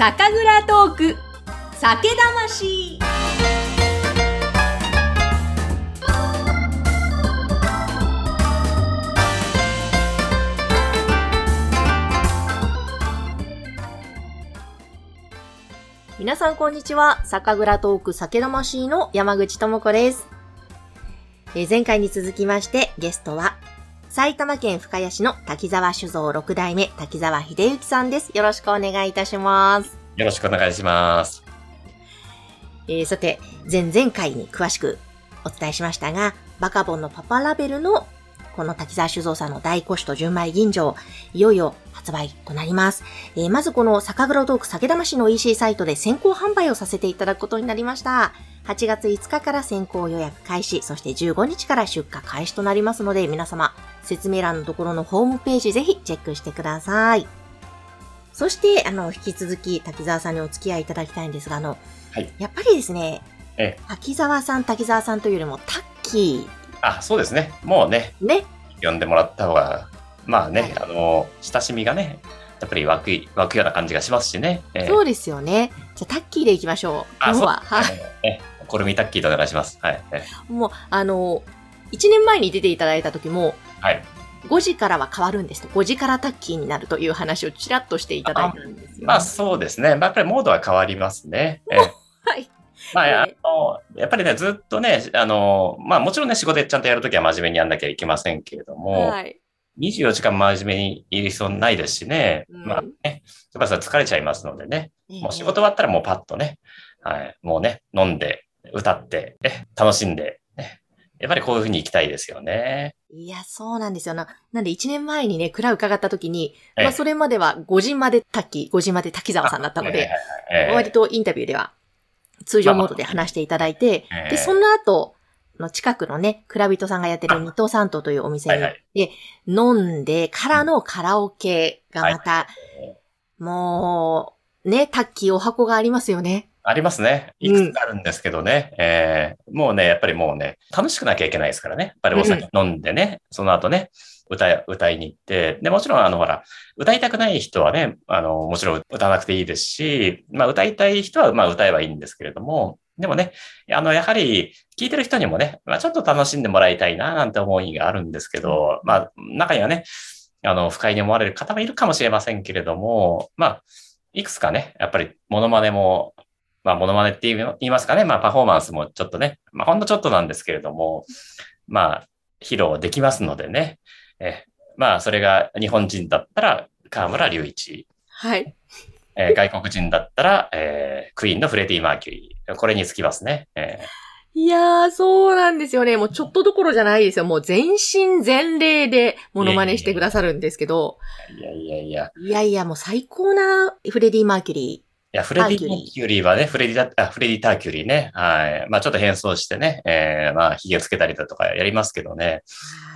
酒蔵トーク。酒魂。皆さんこんにちは。酒蔵トーク酒魂の山口智子です、え前回に続きましてゲストは埼玉県深谷市の滝沢酒造六代目滝沢秀幸さんです。よろしくお願いいたします。よろしくお願いします。えーさて、前々回に詳しくお伝えしましたが、バカボンのパパラベルのこの滝沢酒造さんの大古酒と純米吟醸、いよいよ発売となります。えーまずこの酒蔵トーク酒魂の EC サイトで先行販売をさせていただくことになりました。8月5日から先行予約開始、そして15日から出荷開始となりますので、皆様、説明欄のところのホームページぜひチェックしてください。そして、あの、引き続き滝沢さんにお付き合いいただきたいんですが、あの、はいやっぱりですね、え滝沢さん、滝沢さんというよりも、タッキあ、そうですね。もうね、ー、ね、呼んでもらった方が、まあね、はいあの、親しみがね、やっぱり湧く、湧くような感じがしますしね。ええそうですよね。じゃあ、タッキーでいきましょう。今日は、はい。ええコルミタッキーとお願いします。はい。ええもう、あの、1年前に出ていただいた時も、はい。5時からは変わるんですと、5時からタッキーになるという話をちらっとしていただいたんですよ、ね。まあそうですね。まあ、やっぱりモードは変わりますね。ええはい。まあ、あえの、やっぱりね、ずっとね、あの、まあもちろんね、仕事でちゃんとやるときは真面目にやんなきゃいけませんけれども、はい。24時間真面目にいる必要ないですしね、うんまあね、やっぱりそれ疲れちゃいますのでね、もう仕事終は、わったらもうパッとね、はい、もうね、飲んで、歌って、ね、楽しんで、ね、やっぱりこういうふうに行きたいですよね。いや、そうなんですよ。な。なんで1年前にね、蔵伺った時に、ええ。まあそれまでは5時までタッキー、5時まで滝沢さんだったので、割とインタビューでは通常モードで話していただいて、ええ。で、その後、の近くのね、蔵人さんがやってる二等三等というお店に、で、飲んでからのカラオケがまた、ええもう、ね、タッキーお箱がありますよね。ありますね。いくつかあるんですけどね、ええもうね、やっぱりもうね、楽しくなきゃいけないですからね。やっぱりお酒飲んでね、その後ね、歌い、歌いに行って、で、もちろんあの、ほら、歌いたくない人はね、あの、もちろん歌わなくていいですし、まあ、歌いたい人は、まあ、歌えばいいんですけれども、でもね、あの、やはり、聞いてる人にもね、まあ、ちょっと楽しんでもらいたいな、なんて思いがあるんですけど、まあ、中にはね、あの、不快に思われる方もいるかもしれませんけれども、まあ、いくつかね、やっぱり、モノマネも、まあ、モノマネって言いますかね、まあ、パフォーマンスもちょっとね、まあ、ほんのちょっとなんですけれども、まあ、披露できますのでね、えまあ、それが日本人だったら、河村隆一、はい。えー外国人だったら、えークイーンのフレディ・マーキュリー。これにつきますね。えいやー、そうなんですよね。もうちょっとどころじゃないですよ。もう全身全霊でモノマネしてくださるんですけど。ーいやいやいや。いやいや、もう最高なフレディ・マーキュリいや、フレディ・ターキュリーはね、フレディだあ、フレディ・ターキュリーね。はい。まあ、ちょっと変装してね、えーまあ、髭つけたりだとかやりますけどね。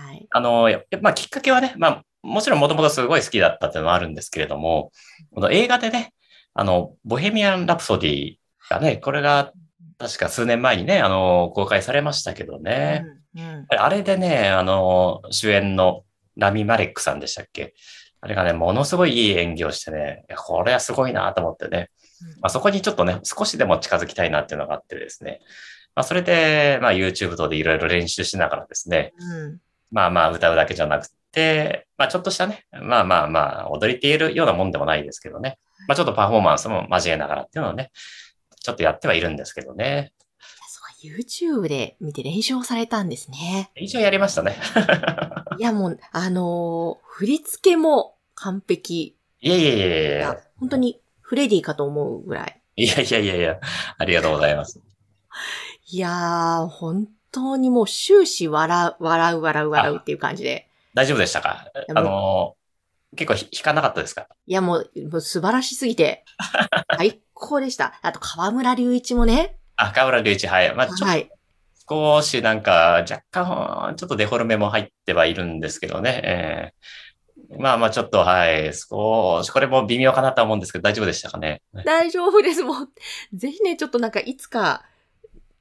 ー。はい。あの、やっぱまあ、きっかけはね、まあ、もちろんもともとすごい好きだったっていうのはあるんですけれども、この映画でね、あの、ボヘミアン・ラプソディがね、これが確か数年前にね、あの、公開されましたけどね。うんうんあれでね、あの、主演のラミ・マレックさんでしたっけ？あれがね、ものすごいいい演技をしてね、これはすごいなと思ってね、まあ、そこにちょっとね、少しでも近づきたいなっていうのがあってですね、まあ、それで、まあ、YouTube 等でいろいろ練習しながらですね、うんまあまあ歌うだけじゃなくて、まあちょっとしたね、まあまあまあ踊りって言えるようなもんでもないですけどね、まあちょっとパフォーマンスも交えながらっていうのをね、ちょっとやってはいるんですけどね。そう YouTube で見て練習をされたんですね。一応やりましたね。いやもう、あのー振り付けも完璧。いやいやいやいや本当にフレディかと思うぐらい。いやいやいやいや、ありがとうございます。いやー、本当にもう終始笑う、笑う、笑う、笑うっていう感じで。大丈夫でしたか？あの、結構ひ弾かなかったですか？いやもう、もう素晴らしすぎて、最高でした。あと、河村隆一もね。あ、河村隆一、はい。まあちょっはい。と少しなんか若干、ちょっとデフォルメも入ってはいるんですけどね。えーまあまあちょっと、はい。少し、これも微妙かなとは思うんですけど、大丈夫でしたかね？大丈夫です。もう、ぜひね、ちょっとなんかいつか、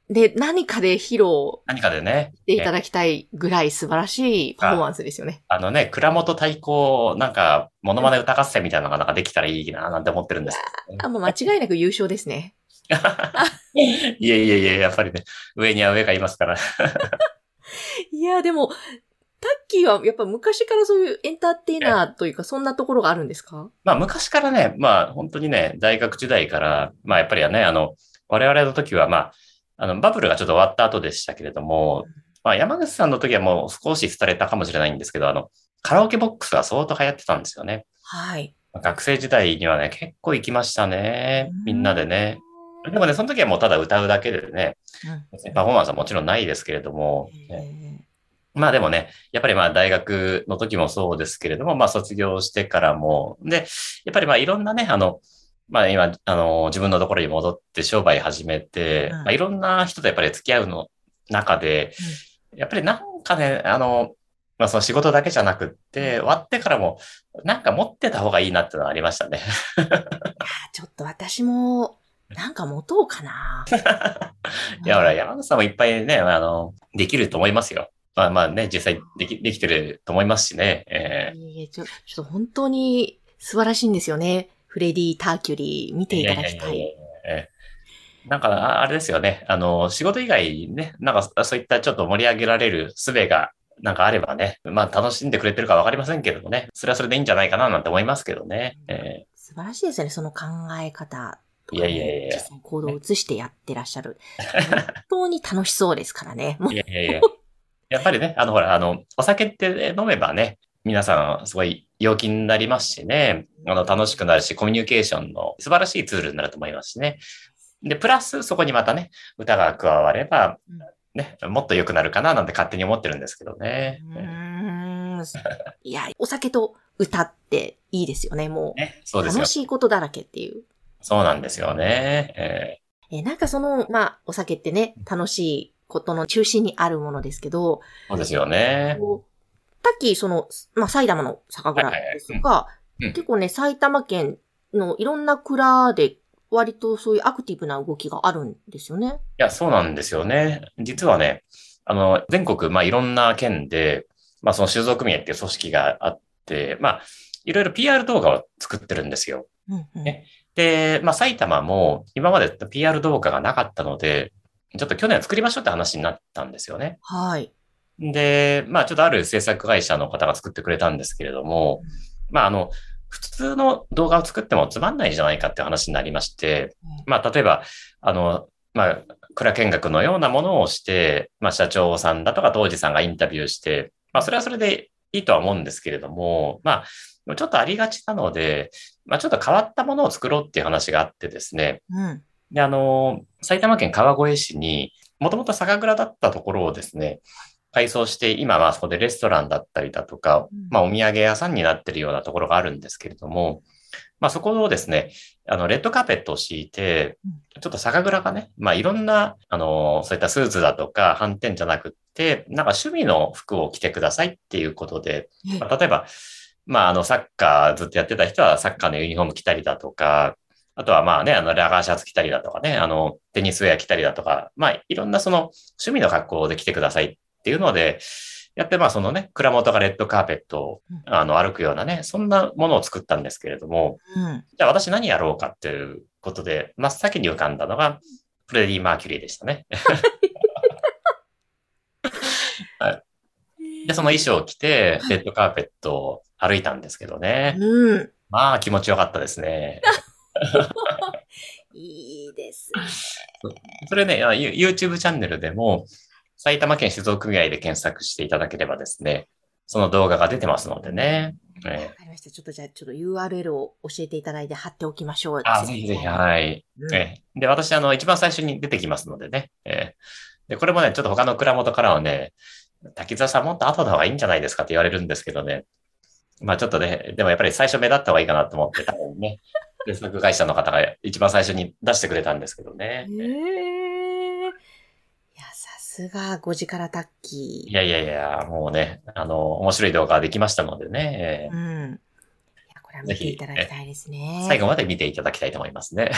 で、何かで披露何かでね。していただきたいぐらい素晴らしいパフォーマンスですよね。あのね、倉本太鼓、なんか、モノマネ歌合戦みたいなのがなんかできたらいいな、なんて思ってるんですけどね、あ、もう間違いなく優勝ですね。いやいやいや、やっぱりね、上には上がいますから。いや、でも、タッキーはやっぱ昔からそういうエンターテイナーというか、そんなところがあるんですか？まあ昔からね、まあ本当にね、大学時代から、まあやっぱりはね、あの、我々の時はまあ、あの、バブルがちょっと終わった後でしたけれども、まあ山口さんの時はもう少し廃れたかもしれないんですけど、あの、カラオケボックスが相当流行ってたんですよね。はい。学生時代にはね、結構行きましたね。みんなでね。うでもね、その時はもうただ歌うだけでね、ん。別にパフォーマンスはもちろんないですけれども、へーまあでもね、やっぱりまあ大学の時もそうですけれども、まあ卒業してからも、で、やっぱりまあいろんなね、あの、まあ今、あの、自分のところに戻って商売始めて、うんまあいろんな人とやっぱり付き合うの中で、やっぱりなんかね、あの、まあその仕事だけじゃなくって、終わってからも、なんか持ってた方がいいなってのはありましたね。ちょっと私も、なんか持とうかな。いや、ほら、山口さんもいっぱいね、あの、できると思いますよ。まあまあね、実際でき、できてると思いますしね。えいえいえちょちょっと本当に素晴らしいんですよね。フレディ・ターキュリー見ていただきたい。なんか、ああれですよね。あの、仕事以外にね、なんかそういったちょっと盛り上げられる術が、なんかあればね、まあ楽しんでくれてるかわかりませんけれどもね、それはそれでいいんじゃないかななんて思いますけどね。え素晴らしいですよね、その考え方いやいやいや実際に行動を移してやってらっしゃる。本当に楽しそうですからね。いやいやいや。やっぱりね、あの、ほら、あの、お酒って飲めばね、皆さんすごい陽気になりますしね、あの、楽しくなるし、コミュニケーションの素晴らしいツールになると思いますしね。で、プラスそこにまたね、歌が加わればうん、ね、もっと良くなるかななんて勝手に思ってるんですけどね。うーんいや、お酒と歌っていいですよね、もね、そうう。ですよ楽。しいことだらけっていう。そうなんですよね。ええーなんかその、まあ、お酒ってね、楽しいことの中心にあるものですけど、ーそうですよね。さっきその、まあ、埼玉の酒蔵ですが、はいはいうん結構ね、埼玉県のいろんな蔵で割とそういうアクティブな動きがあるんですよね。いや、そうなんですよね。実はね、あの、全国、まあ、いろんな県で、まあ、その酒造組合っていう組織があって、まあ、いろいろ PR 動画を作ってるんですよ。うんうんねで、まあ、埼玉も今まで PR 動画がなかったので、ちょっと去年作りましょうって話になったんですよね。はい。で、まあ、ちょっとある制作会社の方が作ってくれたんですけれども、まあ、あの、普通の動画を作ってもつまんないじゃないかって話になりまして、まあ、例えば、あの、まあ、蔵見学のようなものをして、まあ、社長さんだとか当時さんがインタビューして、まあ、それはそれでいいとは思うんですけれども、まあ、ちょっとありがちなので、まあ、ちょっと変わったものを作ろうっていう話があってですね、うん。で、あの、埼玉県川越市に、もともと酒蔵だったところをですね、改装して、今はそこでレストランだったりだとかうん、まあお土産屋さんになってるようなところがあるんですけれども、まあそこをですね、あの、レッドカーペットを敷いてうん、ちょっと酒蔵がね、まあいろんな、あの、そういったスーツだとか、反転じゃなくって、なんか趣味の服を着てくださいっていうことで、え。まあ例えば、まああの、サッカーずっとやってた人はサッカーのユニフォーム着たりだとか、あとはまあね、あの、ラガーシャツ着たりだとかね、あの、テニスウェア着たりだとか、まあ、いろんなその趣味の格好で来てくださいっていうので、やってまあそのね、蔵元がレッドカーペットをうんあの歩くようなね、そんなものを作ったんですけれども、うん。じゃあ私何やろうかっていうことで、真っ先に浮かんだのが、フレディ・マーキュリーでしたね。で、その衣装を着て、レッドカーペットを歩いたんですけどね。うん。まあ気持ちよかったですね。いいですね。それね、YouTube チャンネルでも、埼玉県酒造組合で検索していただければですね、その動画が出てますのでね。えわーかりました。ちょっとじゃあ、ちょっと URL を教えていただいて貼っておきましょう。あ、ぜひぜひ、はい。うんえーで、私、あの、一番最初に出てきますのでね。えーで、これもね、ちょっと他の蔵元からはね、滝沢さんもっと後の方がいいんじゃないですかって言われるんですけどね。まあちょっとね、でもやっぱり最初目立った方がいいかなと思って、多分ね、制作会社の方が一番最初に出してくれたんですけどね。へえ。いや、さすが、5時からタッキいやいやいや、もうね、あの、面白い動画ができましたのでね、えー。うん。いや、これは見ていただきたいですねー。最後まで見ていただきたいと思いますね。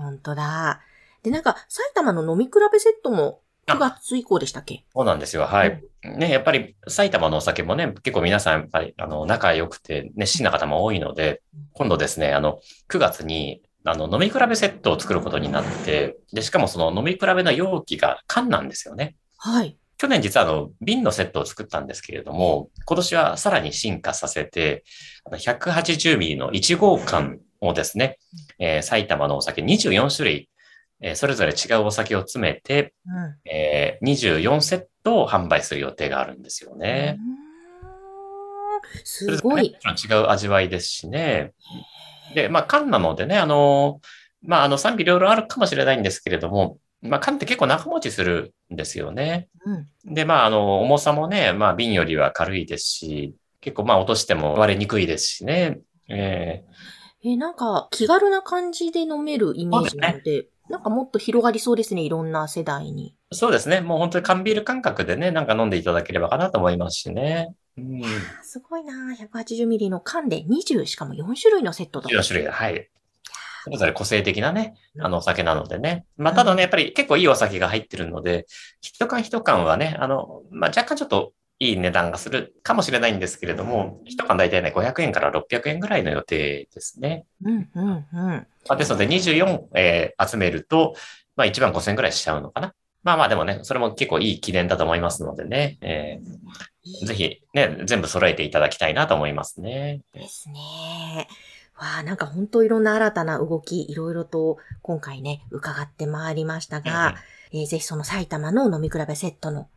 本当だ。で、なんか、埼玉の飲み比べセットも9月以降でしたっけ？そうなんですよ。はい。ね、やっぱり埼玉のお酒もね、結構皆さんやっぱり、あの、仲良くて熱心な方も多いので、今度ですね、あの、9月に、あの、飲み比べセットを作ることになって、で、しかもその飲み比べの容器が缶なんですよね。はい。去年実はあの、瓶のセットを作ったんですけれども、今年はさらに進化させて、180ミリの1号缶をですね、えー、埼玉のお酒24種類えー、それぞれ違うお酒を詰めて、うん、えー、24セットを販売する予定があるんですよね。すごい。違う味わいですしね。で、まあ缶なのでね、あの、まああの賛否両論あるかもしれないんですけれども、まあ缶って結構長持ちするんですよね。うん、で、まああの重さもね、まあ瓶よりは軽いですし、結構まあ落としても割れにくいですしね。えー、えなんか気軽な感じで飲めるイメージなので、なんかもっと広がりそうですね、いろんな世代に。そうですね。もう本当に缶ビール感覚でね、なんか飲んでいただければかなと思いますしね。うん、すごいな180ミリの缶で20、しかも4種類のセットだ。4種類はい。それぞれ個性的なね、あのお酒なのでね。まあ、ただね、やっぱり結構いいお酒が入ってるので、一缶一缶はね、あの、まあ、若干ちょっといい値段がするかもしれないんですけれども、一缶大体ね、500円から600円ぐらいの予定ですね。うんうんうん。ですので、24、えー、集めると、まあ1万5000円ぐらいしちゃうのかな。まあまあでもね、それも結構いい記念だと思いますのでね、えー、ぜひね、全部揃えていただきたいなと思いますね。ですね。わあ、なんか本当いろんな新たな動き、いろいろと今回ね、伺ってまいりましたが、うん、えー、ぜひその埼玉の飲み比べセットの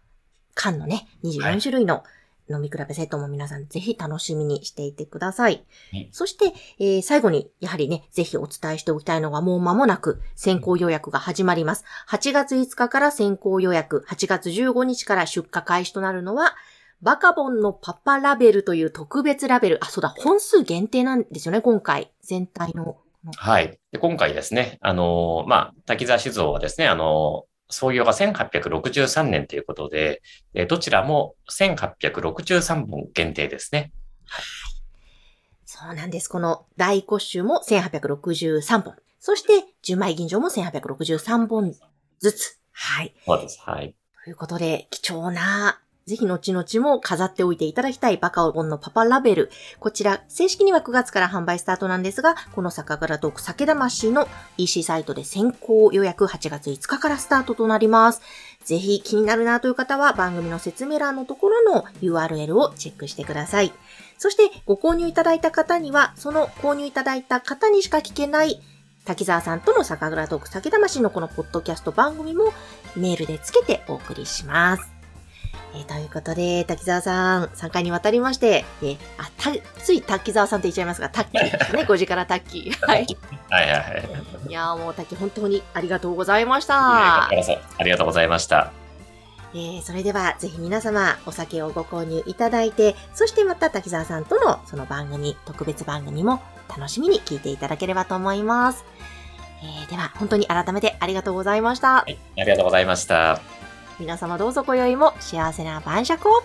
缶のね、24種類の飲み比べセットも皆さんぜひ楽しみにしていてください。はい、そして、えー、最後に、やはりね、ぜひお伝えしておきたいのがもう間もなく先行予約が始まります。8月5日から先行予約、8月15日から出荷開始となるのは、バカボンのパパラベルという特別ラベル。あ、そうだ、本数限定なんですよね、今回。全体の。はい。で今回ですね、あのー、まあ、滝沢酒造はですね、あのー創業が1863年ということで、どちらも1863本限定ですね。はい。そうなんです。この大古酒も1863本。そして、純米吟醸も1863本ずつ。はい。そうです。はい。ということで、貴重なぜひ後々も飾っておいていただきたいバカオボンのパパラベル。こちら、正式には9月から販売スタートなんですが、この酒蔵トーク酒魂の EC サイトで先行予約8月5日からスタートとなります。ぜひ気になるなという方は番組の説明欄のところの URL をチェックしてください。そしてご購入いただいた方には、その購入いただいた方にしか聞けない滝沢さんとの酒蔵トーク酒魂のこのポッドキャスト番組もメールでつけてお送りします。えー、ということで、滝沢さん、3回にわたりまして、えー、あ、た、つい滝沢さんって言っちゃいますが、タッキーですね、5時からタッキー。はい。はいはいはい。いやもう滝、本当にありがとうございました。ありがとうございました。えー、それでは、ぜひ皆様、お酒をご購入いただいて、そしてまた滝沢さんとのその番組、特別番組も楽しみに聞いていただければと思います。えー、では、本当に改めてありがとうございました。はい、ありがとうございました。皆様どうぞ今宵も幸せな晩酌を。